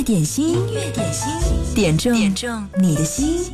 乐点心，点心，点中点中你的心。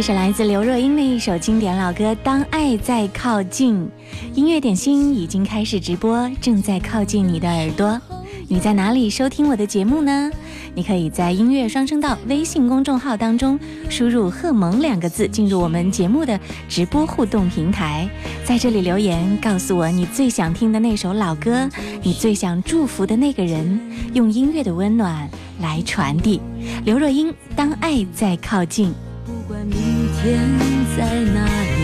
这是来自刘若英的一首经典老歌《当爱在靠近》，音乐点心已经开始直播，正在靠近你的耳朵。你在哪里收听我的节目呢？你可以在音乐双声道微信公众号当中输入“贺萌”两个字，进入我们节目的直播互动平台，在这里留言，告诉我你最想听的那首老歌，你最想祝福的那个人，用音乐的温暖来传递。刘若英，《当爱在靠近》。不管明天在哪里，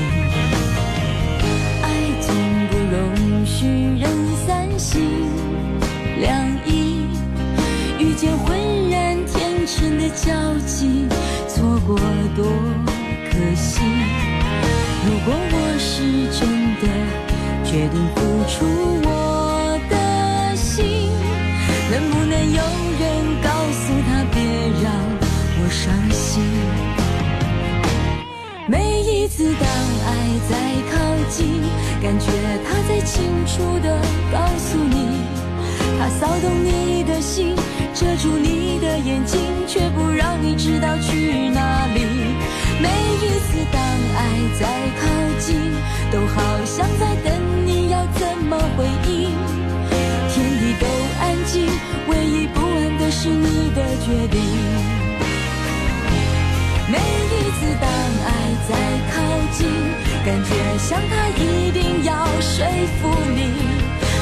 爱从不容许人三心两意，遇见浑然天成的交集，错过多可惜。如果我是真的决定付出近，感觉他在清楚地告诉你，他骚动你的心，遮住你的眼睛，却不让你知道去哪里。每一次当爱在靠近，都好像在等你要怎么回应。天地都安静，唯一不安的是你的决定。每一次当爱在靠近，感觉像他一定要说服你，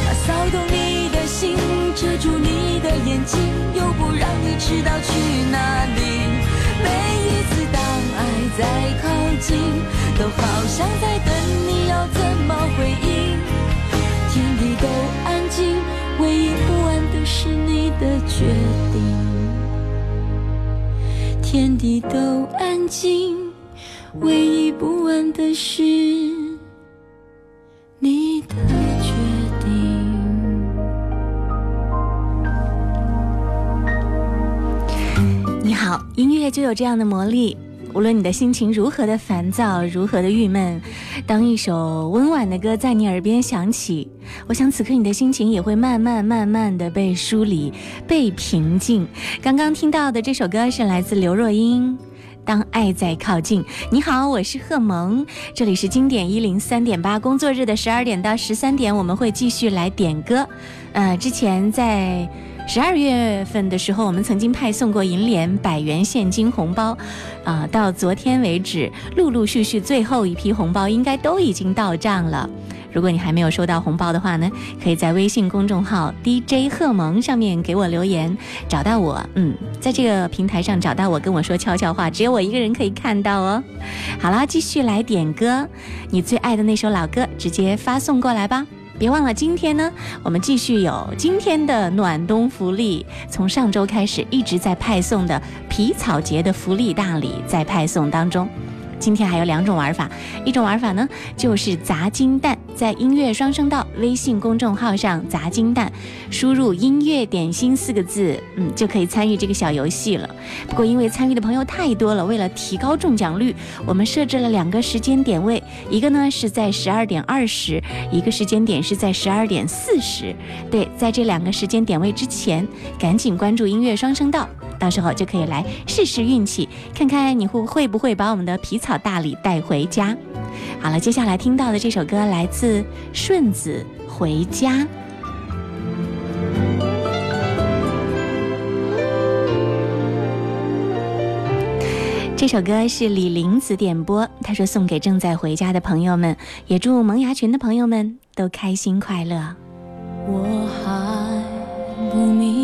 他骚动你的心，遮住你的眼睛，又不让你知道去哪里。每一次当爱在靠近，都好像在等你要怎么回应。天地都安静，唯一不安的是你的决定。天地都安静，唯一不安的是你的决定。你好，音乐就有这样的魔力。无论你的心情如何的烦躁，如何的郁闷，当一首温婉的歌在你耳边响起，我想此刻你的心情也会慢慢慢慢的被梳理、被平静。刚刚听到的这首歌是来自刘若英，《当爱在靠近》。你好，我是贺萌，这里是经典一零三点八，工作日的十二点到十三点，我们会继续来点歌。呃，之前在。十二月份的时候，我们曾经派送过银联百元现金红包，啊，到昨天为止，陆陆续续最后一批红包应该都已经到账了。如果你还没有收到红包的话呢，可以在微信公众号 DJ 贺萌上面给我留言，找到我，嗯，在这个平台上找到我，跟我说悄悄话，只有我一个人可以看到哦。好了，继续来点歌，你最爱的那首老歌，直接发送过来吧。别忘了，今天呢，我们继续有今天的暖冬福利，从上周开始一直在派送的皮草节的福利大礼在派送当中。今天还有两种玩法，一种玩法呢就是砸金蛋，在音乐双声道微信公众号上砸金蛋，输入“音乐点心”四个字，嗯，就可以参与这个小游戏了。不过因为参与的朋友太多了，为了提高中奖率，我们设置了两个时间点位，一个呢是在十二点二十，一个时间点是在十二点四十。对，在这两个时间点位之前，赶紧关注音乐双声道。到时候就可以来试试运气，看看你会会不会把我们的皮草大礼带回家。好了，接下来听到的这首歌来自顺子《回家》。这首歌是李林子点播，他说送给正在回家的朋友们，也祝萌芽群的朋友们都开心快乐。我还不明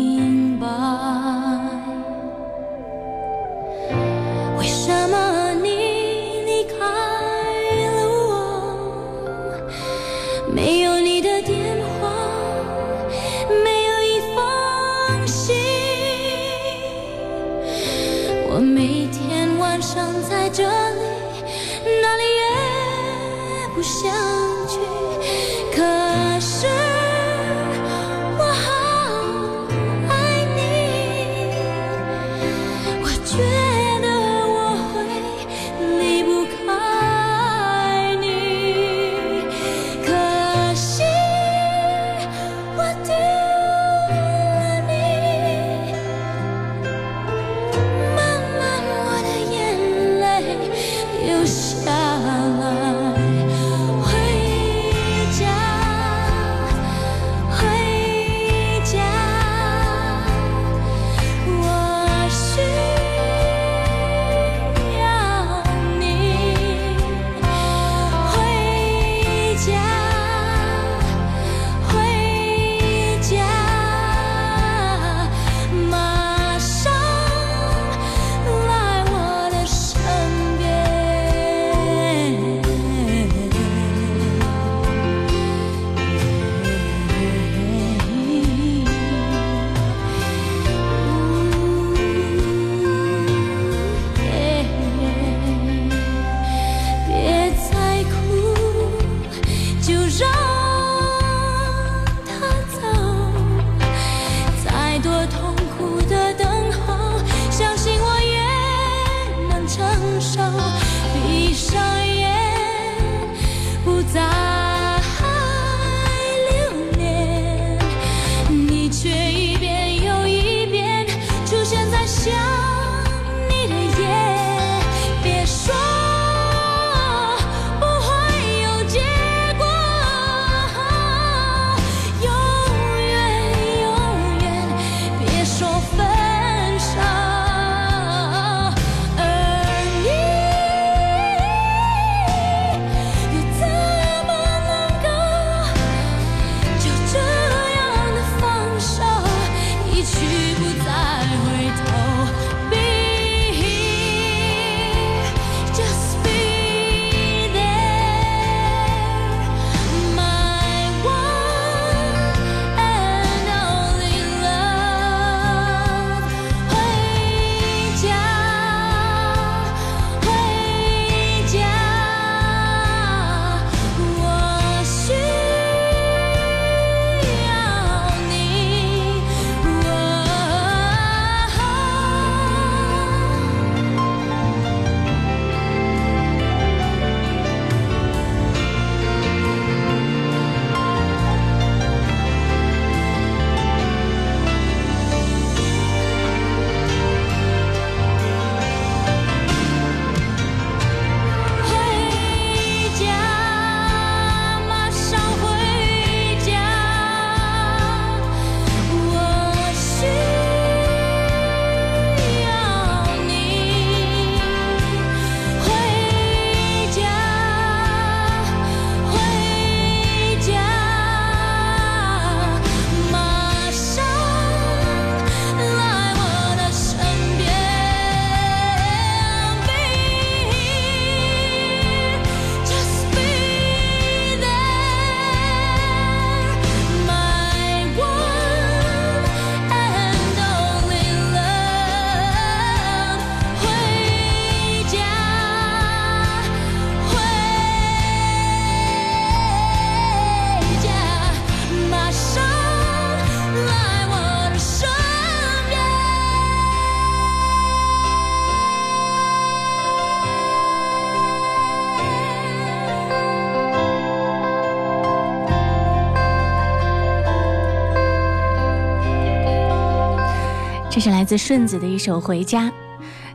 来自顺子的一首《回家》。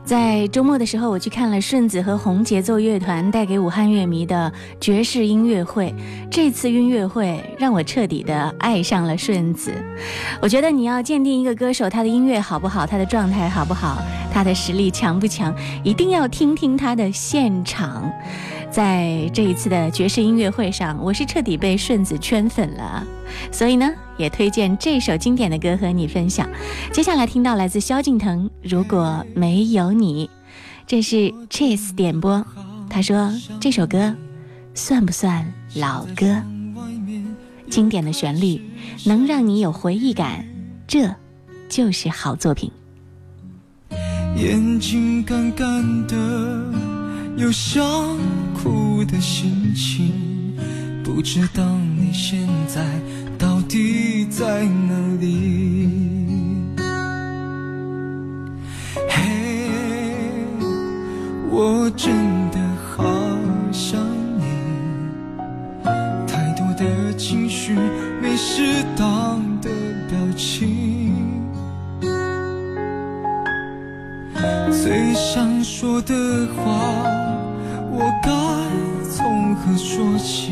在周末的时候，我去看了顺子和红节奏乐团带给武汉乐迷的爵士音乐会。这次音乐会让我彻底的爱上了顺子。我觉得你要鉴定一个歌手他的音乐好不好，他的状态好不好，他的实力强不强，一定要听听他的现场。在这一次的爵士音乐会上，我是彻底被顺子圈粉了。所以呢，也推荐这首经典的歌和你分享。接下来听到来自萧敬腾《如果没有你》，这是 Chase 点播。他说这首歌算不算老歌？经典的旋律能让你有回忆感，这就是好作品。眼睛干干的，有想哭的心情。不知道你现在到底在哪里？嘿，我真的好想你，太多的情绪没适当的表情，最想说的话，我该从何说起？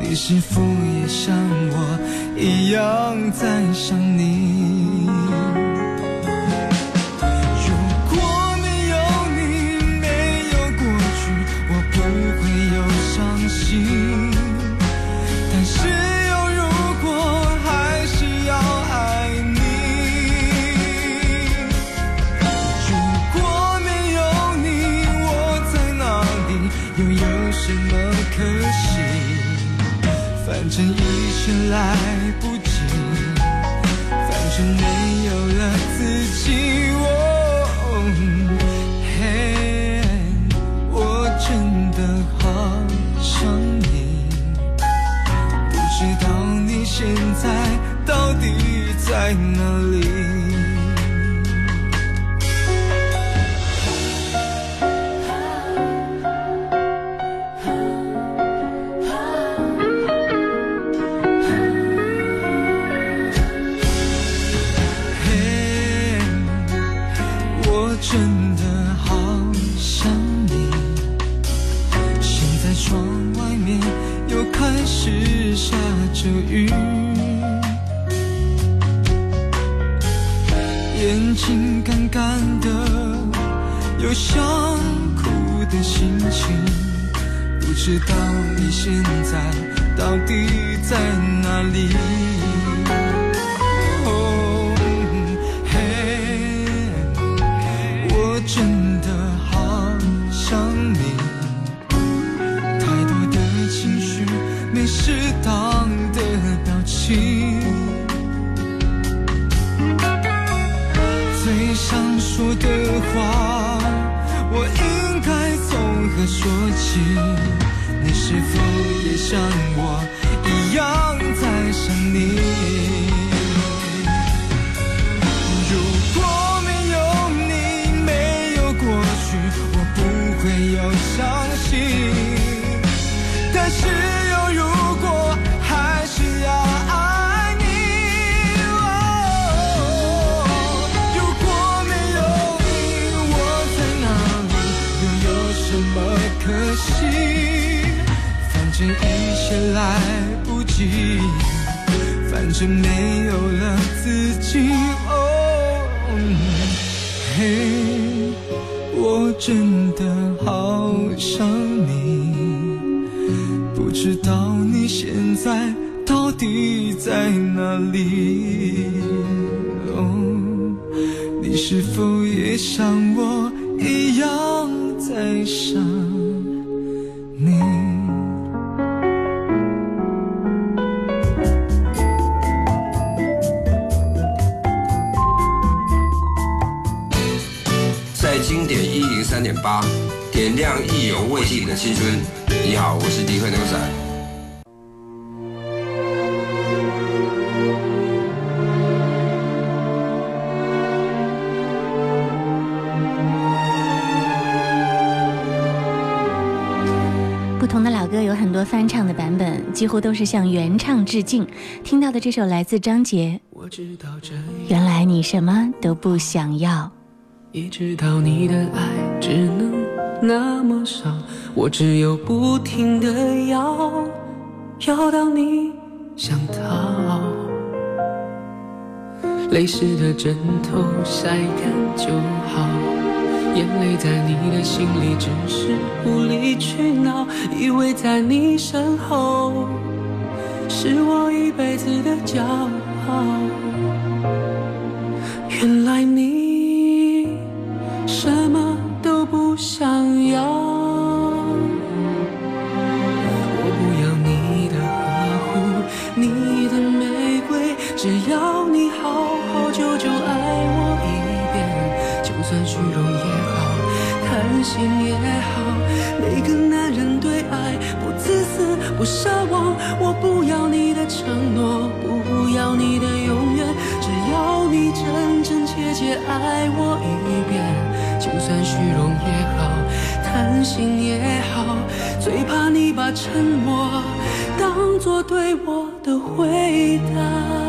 你是否也像我一样在想你？来不及，反正没有了自己。反正一切来不及，反正没有了自己。哦嘿，我真的好想你，不知道你现在到底在哪里？哦，你是否也像我一样在想？点亮意犹未尽的青春。你好，我是迪克牛仔。不同的老歌有很多翻唱的版本，几乎都是向原唱致敬。听到的这首来自张杰《我知道这原来你什么都不想要。也知道你的爱只能那么少，我只有不停的要，要到你想逃。泪湿的枕头晒干就好，眼泪在你的心里只是无理取闹，以为在你身后是我一辈子的骄傲，原来你想要。我不要你的呵护，你的玫瑰，只要你好好久久爱我一遍，就算虚荣也好，贪心也好，每个男人对爱不自私不奢望。我不要你的承诺，不要你的永远，只要你真真切切爱我一遍，就算虚荣也好，贪心也好，最怕你把沉默当作对我的回答。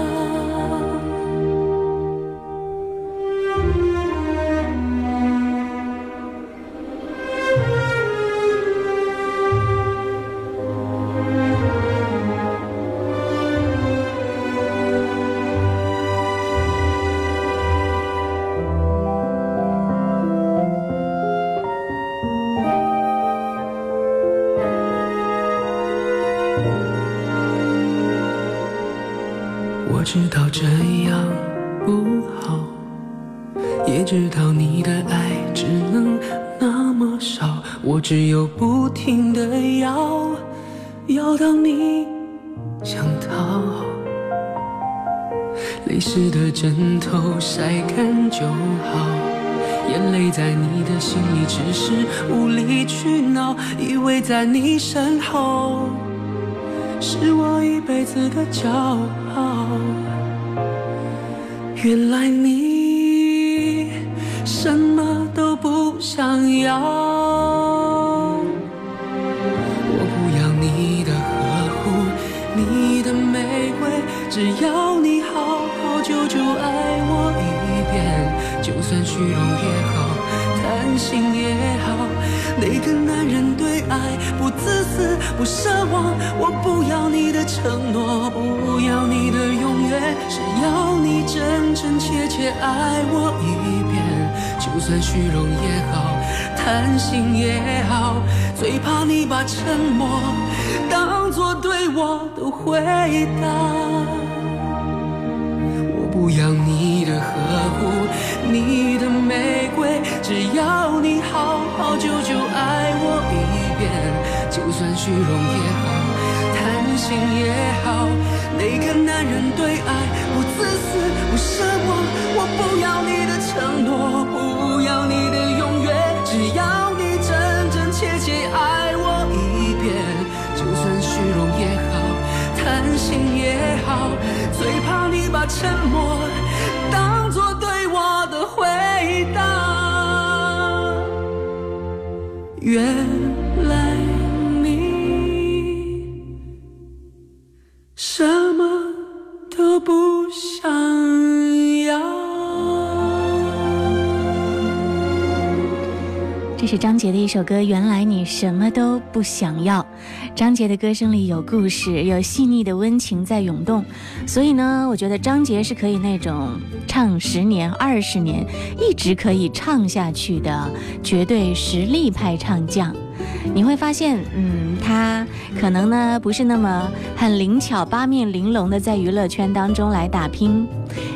就算虚荣也好，贪心也好，哪个男人对爱不自私不奢望？我不要你的承诺，不要你的永远，只要你真真切切爱我一遍，就算虚荣也好，贪心也好，最怕你把沉默当作对我的回答。我不要你的呵护，你的玫瑰，只要你好好久久爱我一遍，就算虚荣也好，贪心也好，哪个男人对爱不自私不奢望？我不要你的承诺，不要你的永远，只要你真真切切爱我一遍，就算虚荣也好，贪心也好，最怕你把沉默远。是张杰的一首歌，原来你什么都不想要。张杰的歌声里有故事，有细腻的温情在涌动，所以呢，我觉得张杰是可以那种唱十年、二十年，一直可以唱下去的绝对实力派唱将。你会发现，嗯，他可能呢不是那么很灵巧、八面玲珑的在娱乐圈当中来打拼，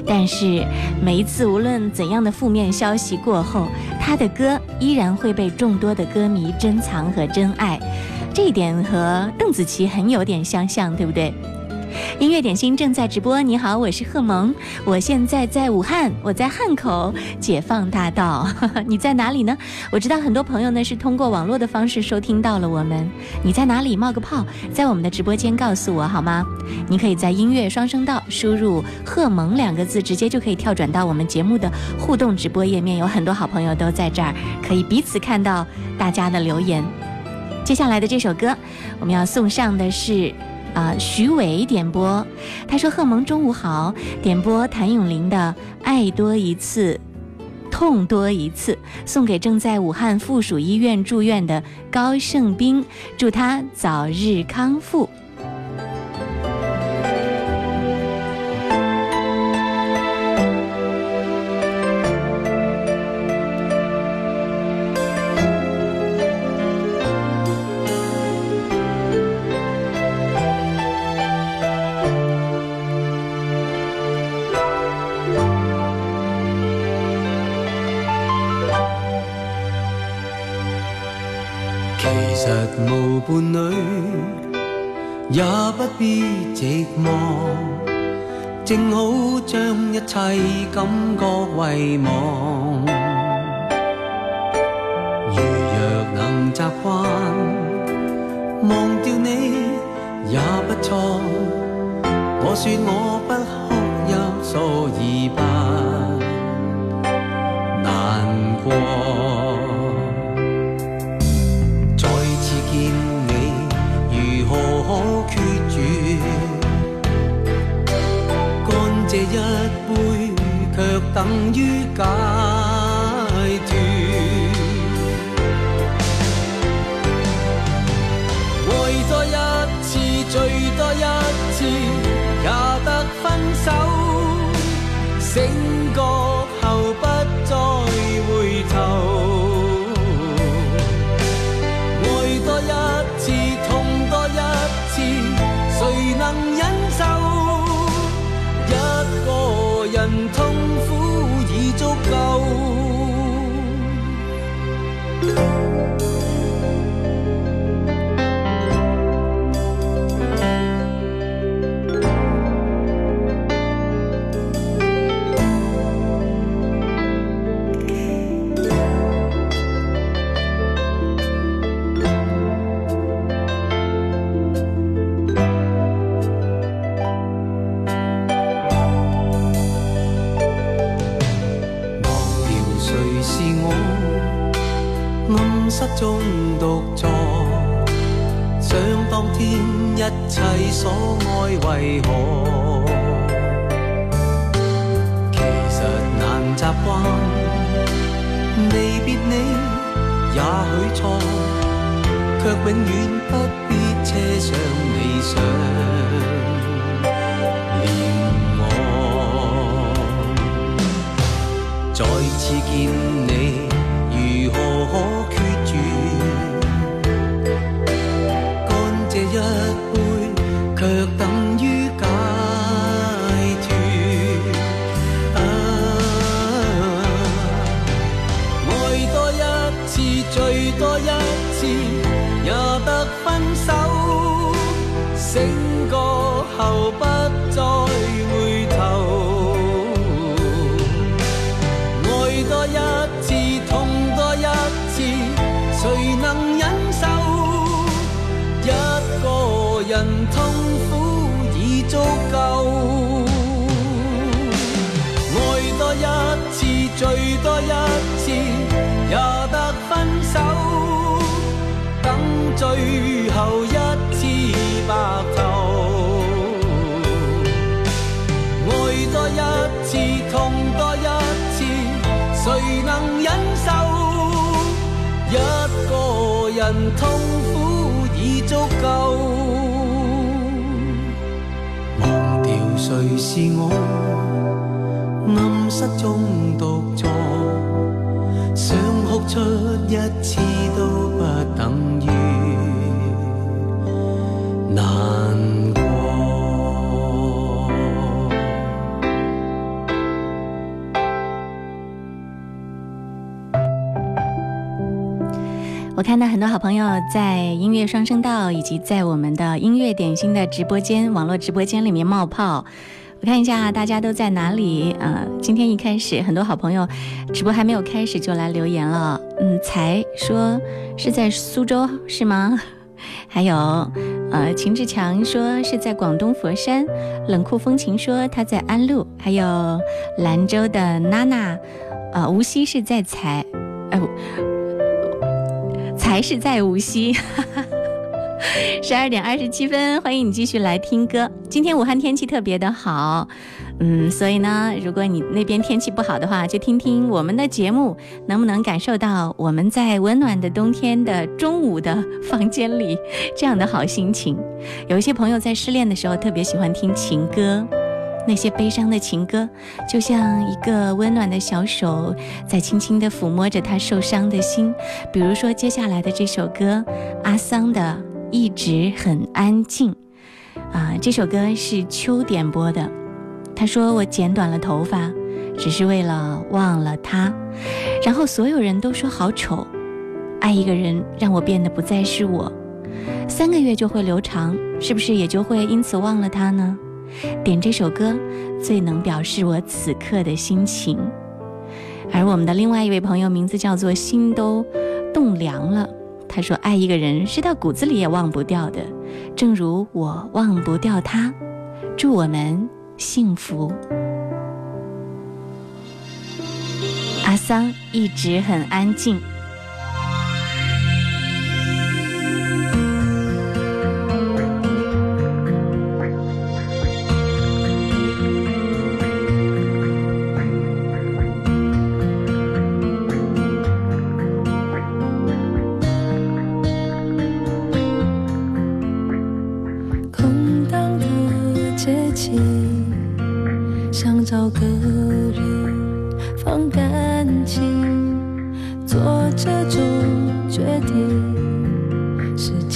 但是每一次无论怎样的负面消息过后，他的歌依然会被众多的歌迷珍藏和珍爱，这一点和邓紫棋很有点相像，对不对？音乐点心正在直播，你好，我是贺萌，我现在在武汉，我在汉口解放大道，你在哪里呢？我知道很多朋友呢是通过网络的方式收听到了我们，你在哪里？冒个泡，在我们的直播间告诉我好吗？你可以在音乐双声道输入“贺萌”两个字，直接就可以跳转到我们节目的互动直播页面，有很多好朋友都在这儿，可以彼此看到大家的留言。接下来的这首歌，我们要送上的是啊，徐伟点播，他说：“贺萌中午好，点播谭咏麟的《爱多一次，痛多一次》，送给正在武汉附属医院住院的高胜斌，祝他早日康复。”何可决绝？干这一杯，却等于假一切所爱为何？其实难习惯，离别你也许错，却永远不必车上理想念我。再次见你，如何可？最，多一次，也得分手。等最后一次白头，爱多一次，痛多一次，谁能忍受？一个人痛苦已足够。忘掉谁是我？出一次都不等于难过。我看到很多好朋友在音乐双声道以及在我们的音乐点心的直播间、网络直播间里面冒泡。我看一下大家都在哪里啊？今天一开始，很多好朋友直播还没有开始就来留言了。嗯，才说是在苏州是吗？还有，呃，秦志强说是在广东佛山。冷酷风情说他在安陆。还有兰州的娜娜，呃，无锡是在才，哎，才是在无锡。哈哈十二点二十七分，欢迎你继续来听歌。今天武汉天气特别的好，嗯，所以呢，如果你那边天气不好的话，就听听我们的节目，能不能感受到我们在温暖的冬天的中午的房间里这样的好心情？有一些朋友在失恋的时候特别喜欢听情歌，那些悲伤的情歌，就像一个温暖的小手在轻轻地抚摸着他受伤的心。比如说接下来的这首歌，阿桑的。一直很安静，啊，这首歌是秋点播的。他说我剪短了头发，只是为了忘了他。然后所有人都说好丑。爱一个人让我变得不再是我。三个月就会留长，是不是也就会因此忘了他呢？点这首歌最能表示我此刻的心情。而我们的另外一位朋友名字叫做心都冻凉了。他说：“爱一个人是到骨子里也忘不掉的，正如我忘不掉他。祝我们幸福。”阿桑一直很安静。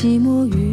寂寞雨。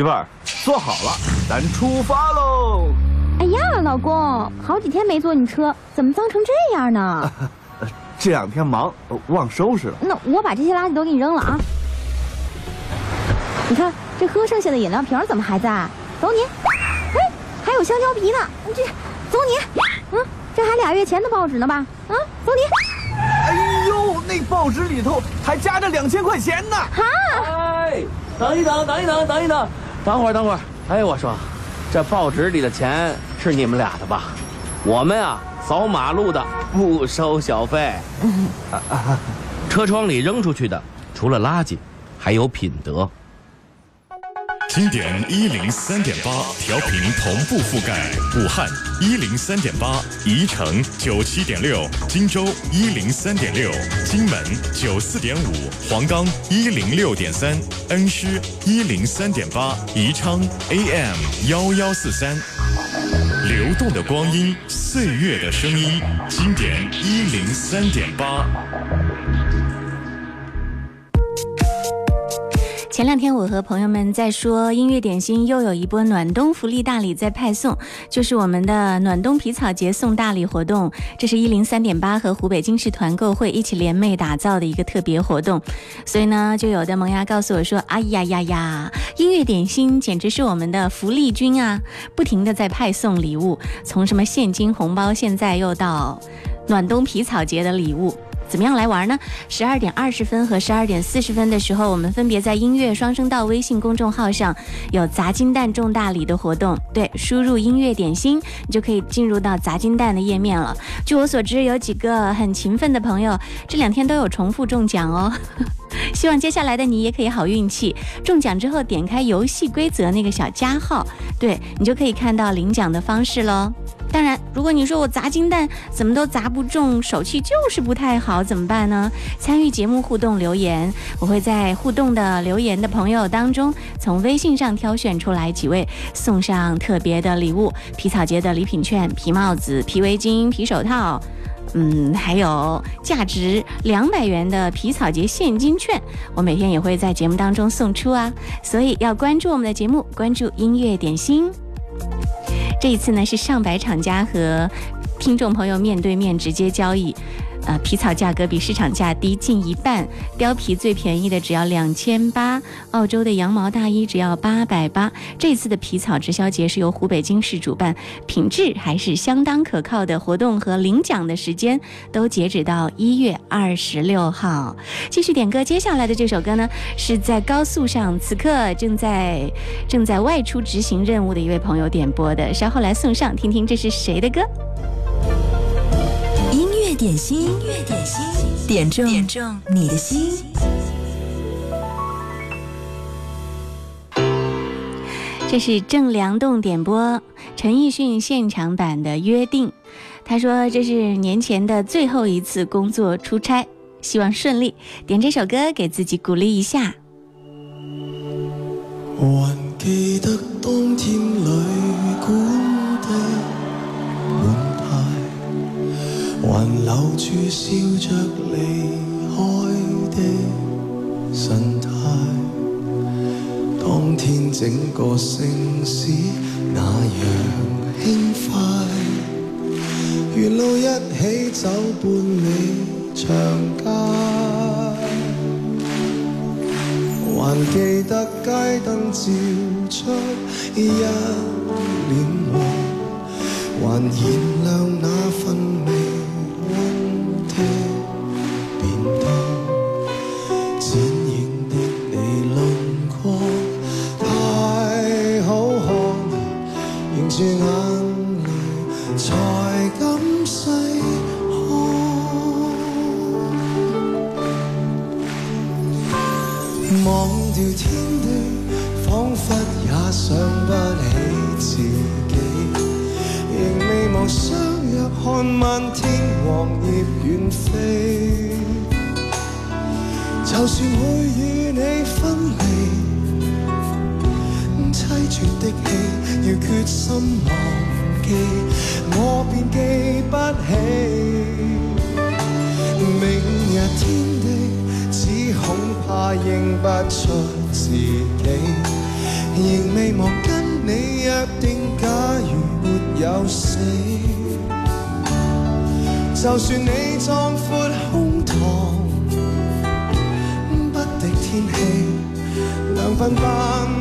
媳妇儿，坐好了，咱出发喽！哎呀，老公，好几天没坐你车，怎么脏成这样呢？这两天忙，忘收拾了。那我把这些垃圾都给你扔了啊！你看这喝剩下的饮料瓶怎么还在？走你！哎，还有香蕉皮呢，这走你！嗯，这还俩月前的报纸呢吧？啊，走你！哎呦，那报纸里头还夹着两千块钱呢！哈！哎，等一等，等一等，等一等，等会儿，等会儿。哎，我说，这报纸里的钱是你们俩的吧？我们啊，扫马路的不收小费。车窗里扔出去的，除了垃圾，还有品德。经典一零三点八调频同步覆盖武汉一零三点八，宜城九七点六，荆州一零三点六，荆门九四点五，黄冈一零六点三，恩施一零三点八，宜昌 AM 幺幺四三。流动的光阴，岁月的声音，经典一零三点八。前两天我和朋友们在说，音乐点心又有一波暖冬福利大礼在派送，就是我们的暖冬皮草节送大礼活动。这是一零三点八和湖北经视团购会一起联袂打造的一个特别活动，所以呢，就有的萌芽告诉我说：“哎呀呀呀，音乐点心简直是我们的福利军啊，不停的在派送礼物，从什么现金红包，现在又到暖冬皮草节的礼物。”怎么样来玩呢？十二点二十分和十二点四十分的时候，我们分别在音乐双声道微信公众号上有砸金蛋中大礼的活动。对，输入音乐点心，你就可以进入到砸金蛋的页面了。据我所知，有几个很勤奋的朋友，这两天都有重复中奖哦。希望接下来的你也可以好运气。中奖之后，点开游戏规则那个小加号，对你就可以看到领奖的方式喽。当然，如果你说我砸金蛋怎么都砸不中，手气就是不太好，怎么办呢？参与节目互动留言，我会在互动的留言的朋友当中，从微信上挑选出来几位，送上特别的礼物：皮草节的礼品券、皮帽子、皮围巾、皮手套，嗯，还有价值两百元的皮草节现金券。我每天也会在节目当中送出啊，所以要关注我们的节目，关注音乐点心。这一次呢，是上百厂家和听众朋友面对面直接交易。呃，皮草价格比市场价低近一半，貂皮最便宜的只要两千八，澳洲的羊毛大衣只要八百八。这次的皮草直销节是由湖北经市主办，品质还是相当可靠的。活动和领奖的时间都截止到一月二十六号。继续点歌，接下来的这首歌呢，是在高速上，此刻正在正在外出执行任务的一位朋友点播的，稍后来送上，听听这是谁的歌。点心，音乐点心，点中点中你的心。这是郑良栋点播陈奕迅现场版的《约定》，他说这是年前的最后一次工作出差，希望顺利。点这首歌给自己鼓励一下。还记得当天旅馆还留住笑着离开的神态，当天整个城市那样轻快，沿路一起走半里长街，还记得街灯照出一脸黄，还燃亮那份美就算会与你分离凄绝的戏要决心忘记我便记不起。明日天地只恐怕认不出自己。仍未忘跟你约定假如没有死就算你壮阔胸膛天气，凉分分。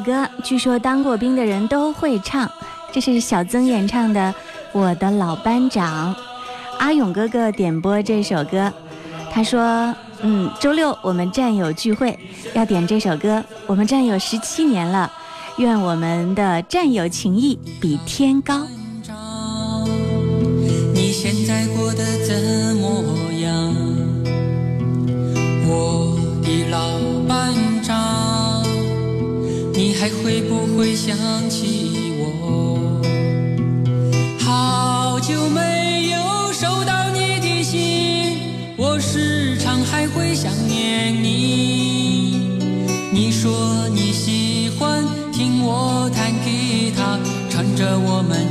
歌，据说当过兵的人都会唱，这是小曾演唱的《我的老班长》。阿勇哥哥点播这首歌，他说：“嗯，周六我们战友聚会要点这首歌，我们战友十七年了，愿我们的战友情谊比天高。”你现在过得怎么你还会不会想起我？好久没有收到你的信，我时常还会想念你。你说你喜欢听我弹吉他，唱着我们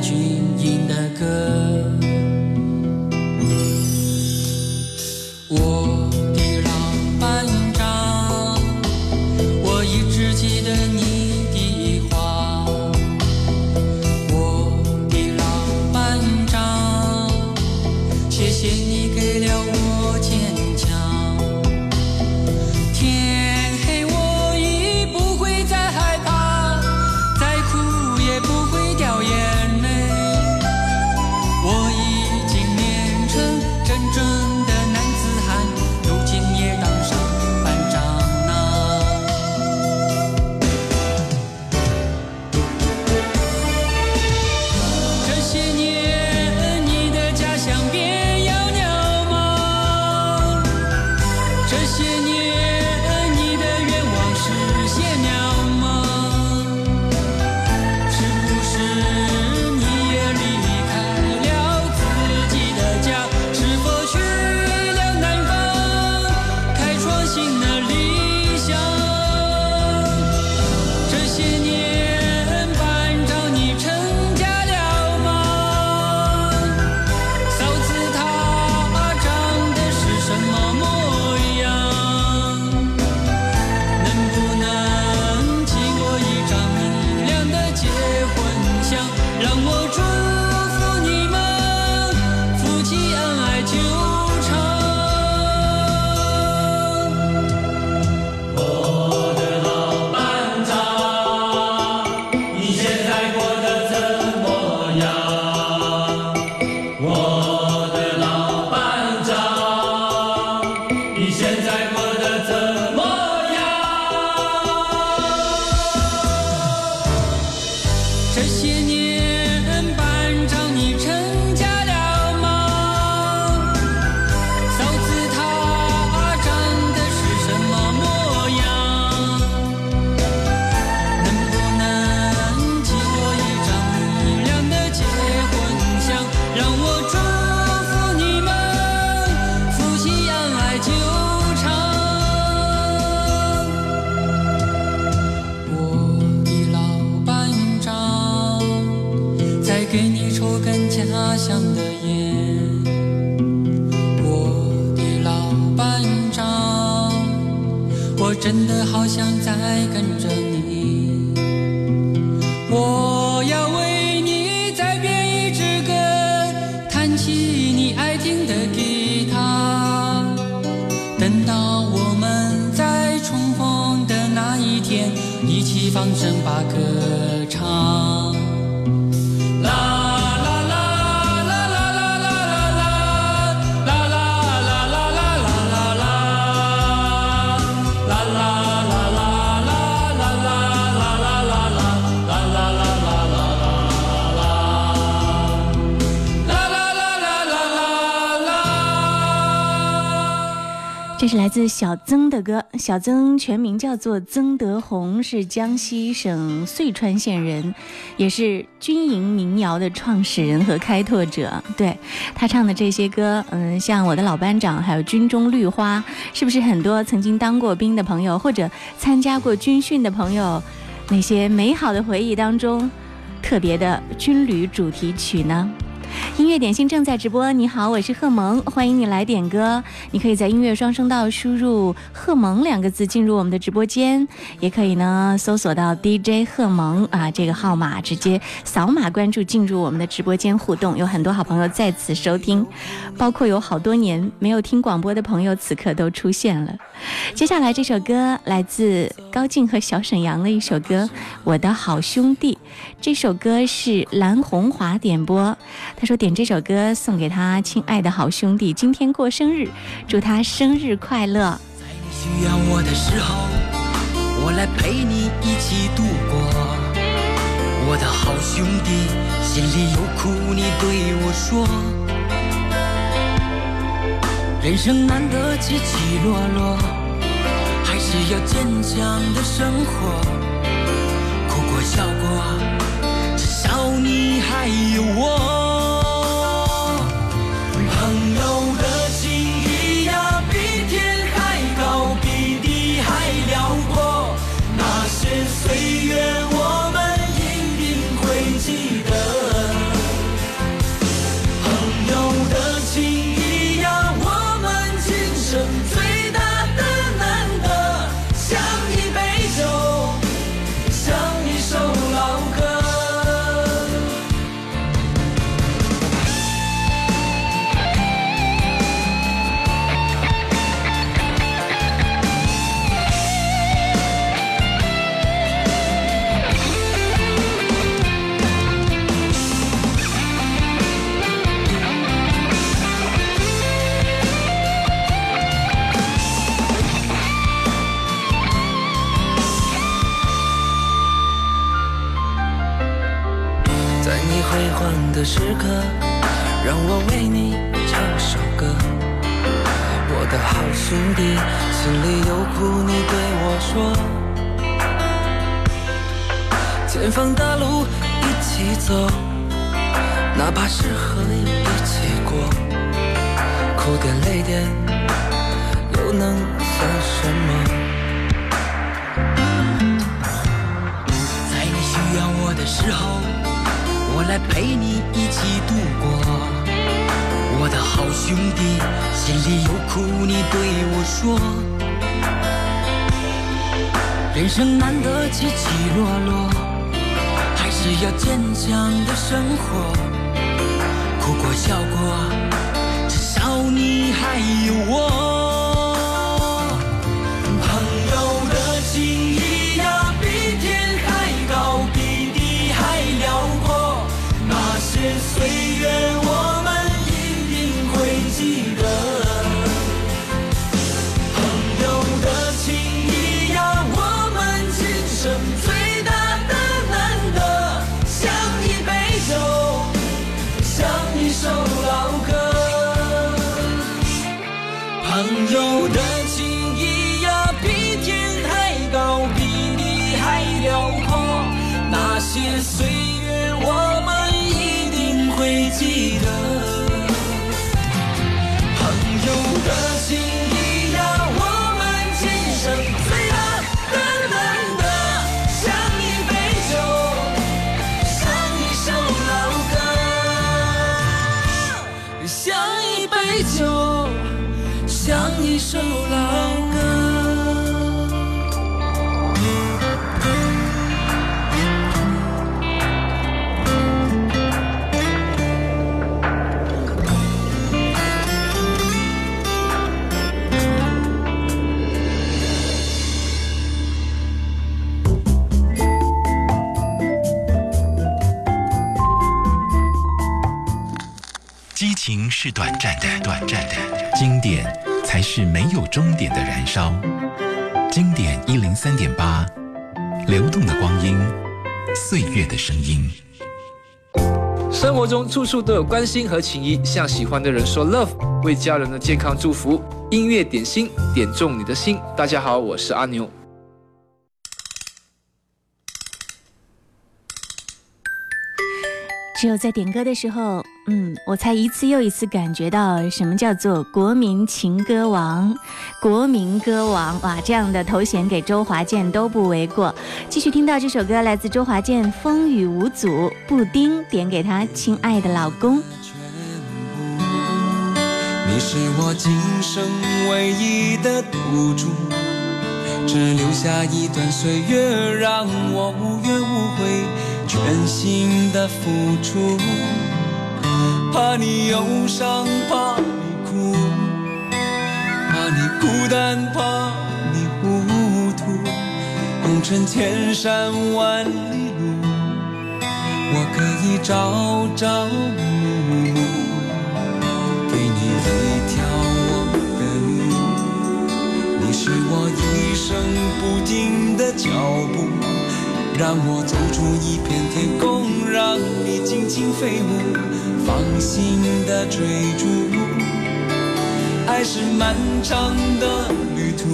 家乡的烟。我的老班长，我真的好想再跟着来自小曾的歌。小曾全名叫做曾德宏，是江西省遂川县人，也是军营民谣的创始人和开拓者。对他唱的这些歌，嗯，像我的老班长，还有军中绿花，是不是很多曾经当过兵的朋友，或者参加过军训的朋友，那些美好的回忆当中，特别的军旅主题曲呢？音乐点心正在直播，你好，我是贺萌，欢迎你来点歌。你可以在音乐双声道输入“贺萌”两个字进入我们的直播间，也可以呢搜索到 DJ 贺萌啊这个号码，直接扫码关注进入我们的直播间互动。有很多好朋友在此收听，包括有好多年没有听广播的朋友，此刻都出现了。接下来这首歌来自高进和小沈阳的一首歌《我的好兄弟》，这首歌是蓝红华点播，他说点这首歌送给他亲爱的好兄弟，今天过生日，祝他生日快乐。在你需要我的时候，我来陪你一起度过。我的好兄弟，心里有苦你对我说。人生难得起起落落，还是要坚强的生活。哭过笑过，至少你还有我。兄弟，心里有苦你对我说。前方的路一起走，哪怕是河也一起过。苦点泪点，又能算什么？在你需要我的时候。我来陪你一起度过。我的好兄弟，心里有苦你对我说。人生难得起起落落，还是要坚强的生活。哭过笑过，至少你还有我。情是短暂的，短暂的，经典才是没有终点的燃烧。经典一零三点八，流动的光阴，岁月的声音。生活中处处都有关心和情谊，向喜欢的人说 love，为家人的健康祝福。音乐点心，点中你的心。大家好，我是阿牛。只有在点歌的时候，嗯，我才一次又一次感觉到什么叫做国民情歌王、国民歌王哇！这样的头衔给周华健都不为过。继续听到这首歌，来自周华健《风雨无阻》，布丁点给他亲爱的老公。你是我今生唯一的赌注，只留下一段岁月，让我无怨无悔。全心的付出，怕你忧伤，怕你哭，怕你孤单，怕你糊涂。红尘千山万里路，我可以朝朝暮暮，给你一条我的路。你是我一生不停的脚步。让我走出一片天空，让你尽情飞舞，放心的追逐。爱是漫长的旅途，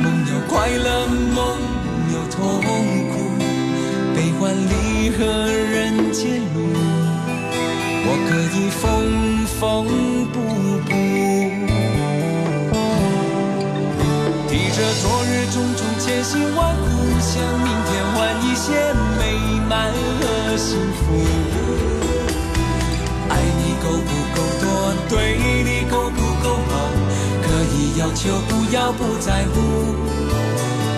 梦有快乐，梦有痛苦，悲欢离合人间路，我可以缝缝补补，提着昨日种种千辛万苦。向明天换一些美满和幸福。爱你够不够多？对你够不够好？可以要求，不要不在乎。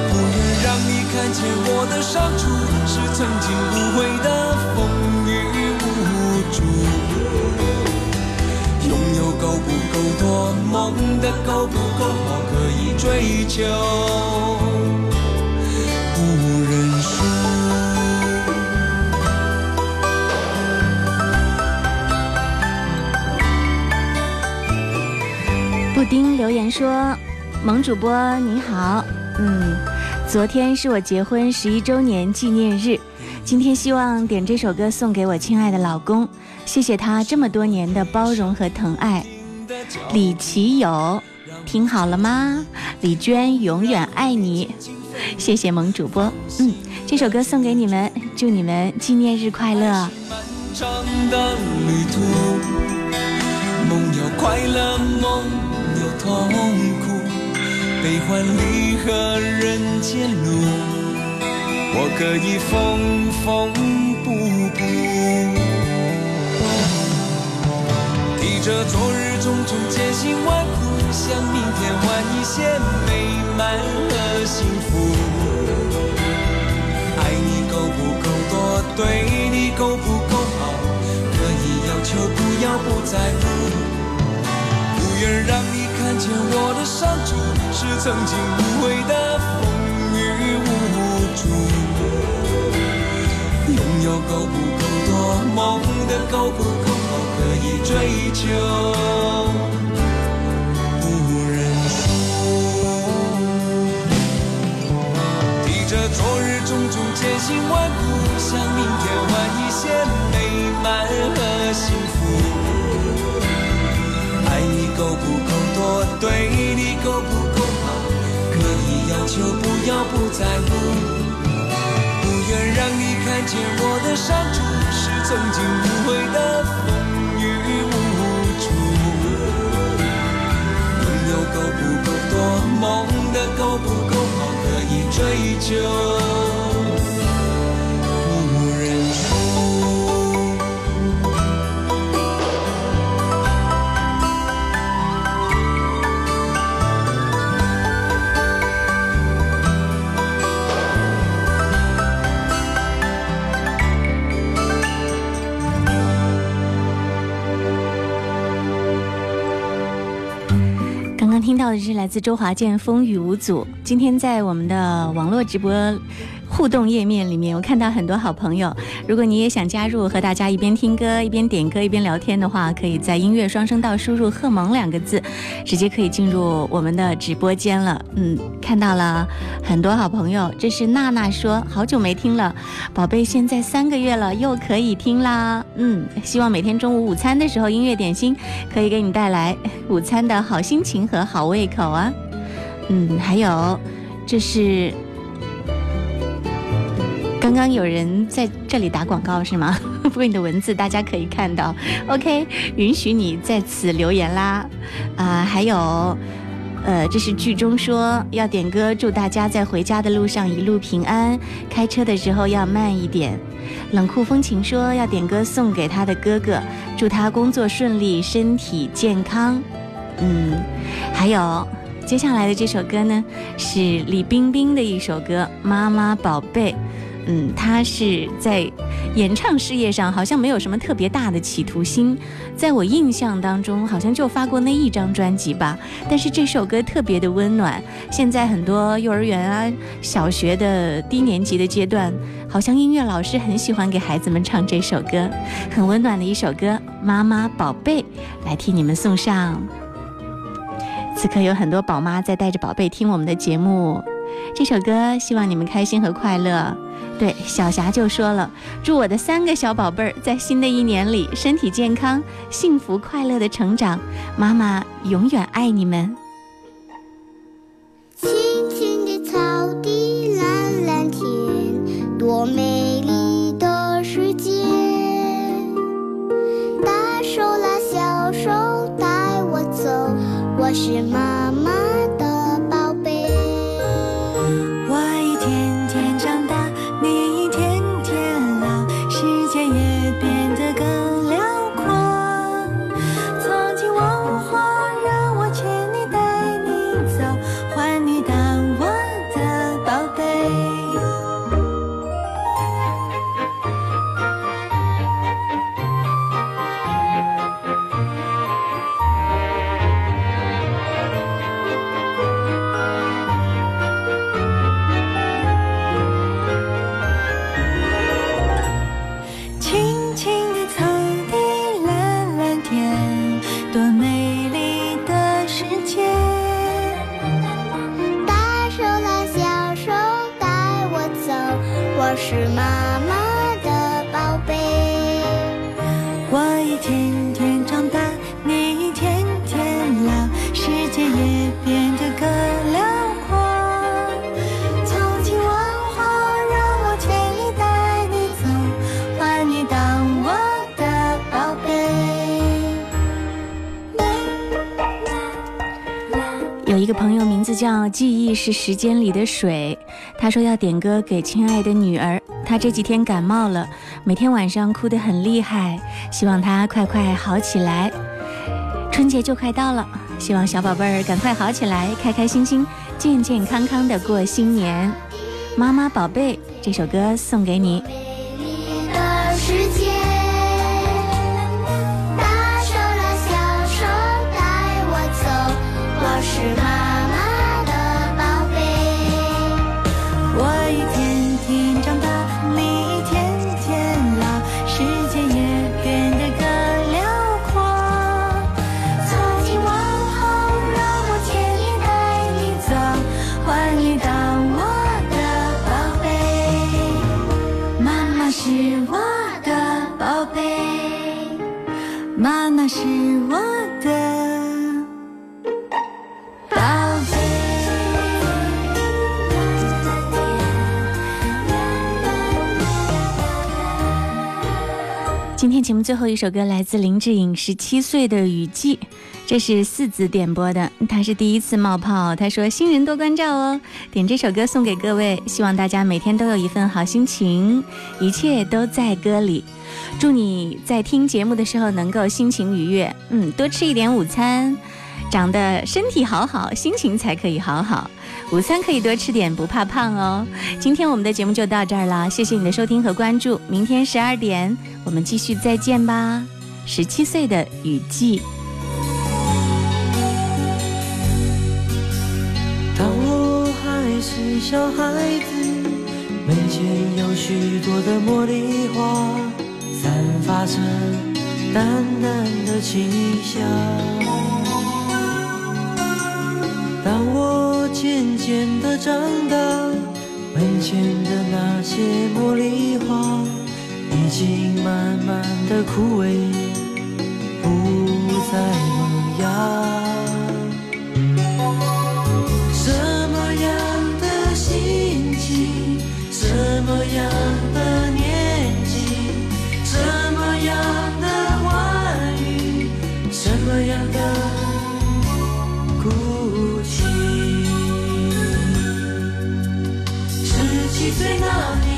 不愿让你看见我的伤处，是曾经无悔的风雨无阻。拥有够不够多？梦的够不够好？可以追求。丁留言说：“萌主播你好，嗯，昨天是我结婚十一周年纪念日，今天希望点这首歌送给我亲爱的老公，谢谢他这么多年的包容和疼爱。”李奇友，听好了吗？李娟永远爱你，谢谢萌主播，嗯，这首歌送给你们，祝你们纪念日快乐。梦要快乐梦痛苦，悲欢离合人间路，我可以缝缝补补。提着昨日种种千辛万苦，向明天换一些美满和幸福。爱你够不够多？对你够不够好？可以要求，不要不在乎。不愿让你。看见我的伤处，是曾经无悔的风雨无阻。拥有够不够多，梦的够不够好，可以追求，不认输。提着昨日种种千辛万苦，向明天换一些美满和幸够不够？多对你够不够好？可以要求，不要不在乎。不愿让你看见我的伤处，是曾经无悔的风雨无阻。拥有够不够多？梦的够不够好？可以追求。到的是来自周华健《风雨无阻》。今天在我们的网络直播互动页面里面，我看到很多好朋友。如果你也想加入，和大家一边听歌一边点歌一边聊天的话，可以在音乐双声道输入“贺萌”两个字，直接可以进入我们的直播间了。嗯，看到了很多好朋友。这是娜娜说，好久没听了，宝贝，现在三个月了，又可以听啦。嗯，希望每天中午午餐的时候，音乐点心可以给你带来午餐的好心情和好胃口啊。嗯，还有，这是。刚刚有人在这里打广告是吗？不过你的文字大家可以看到，OK，允许你在此留言啦。啊，还有，呃，这是剧中说要点歌，祝大家在回家的路上一路平安，开车的时候要慢一点。冷酷风情说要点歌送给他的哥哥，祝他工作顺利，身体健康。嗯，还有接下来的这首歌呢，是李冰冰的一首歌《妈妈宝贝》。嗯，他是在演唱事业上好像没有什么特别大的企图心，在我印象当中，好像就发过那一张专辑吧。但是这首歌特别的温暖，现在很多幼儿园啊、小学的低年级的阶段，好像音乐老师很喜欢给孩子们唱这首歌，很温暖的一首歌，《妈妈宝贝》，来替你们送上。此刻有很多宝妈在带着宝贝听我们的节目。这首歌希望你们开心和快乐。对，小霞就说了，祝我的三个小宝贝儿在新的一年里身体健康、幸福快乐的成长。妈妈永远爱你们。青青的草地，蓝蓝天，多美丽的世界。大手拉小手带我走，我是妈。记忆是时间里的水，他说要点歌给亲爱的女儿，她这几天感冒了，每天晚上哭得很厉害，希望她快快好起来。春节就快到了，希望小宝贝儿赶快好起来，开开心心、健健康康的过新年。妈妈宝贝，这首歌送给你。我的宝贝妈妈是我今天节目最后一首歌来自林志颖《十七岁的雨季》，这是四子点播的，他是第一次冒泡，他说新人多关照哦，点这首歌送给各位，希望大家每天都有一份好心情，一切都在歌里，祝你在听节目的时候能够心情愉悦，嗯，多吃一点午餐。长得身体好好，心情才可以好好。午餐可以多吃点，不怕胖哦。今天我们的节目就到这儿了，谢谢你的收听和关注。明天十二点我们继续再见吧。十七岁的雨季。当我还是小孩子。门前有许多的茉莉花，散发着淡淡的清香。当我渐渐的长大，门前的那些茉莉花已经慢慢的枯萎，不再萌芽。什么样的心情，什么样的年纪，什么样 Sing on.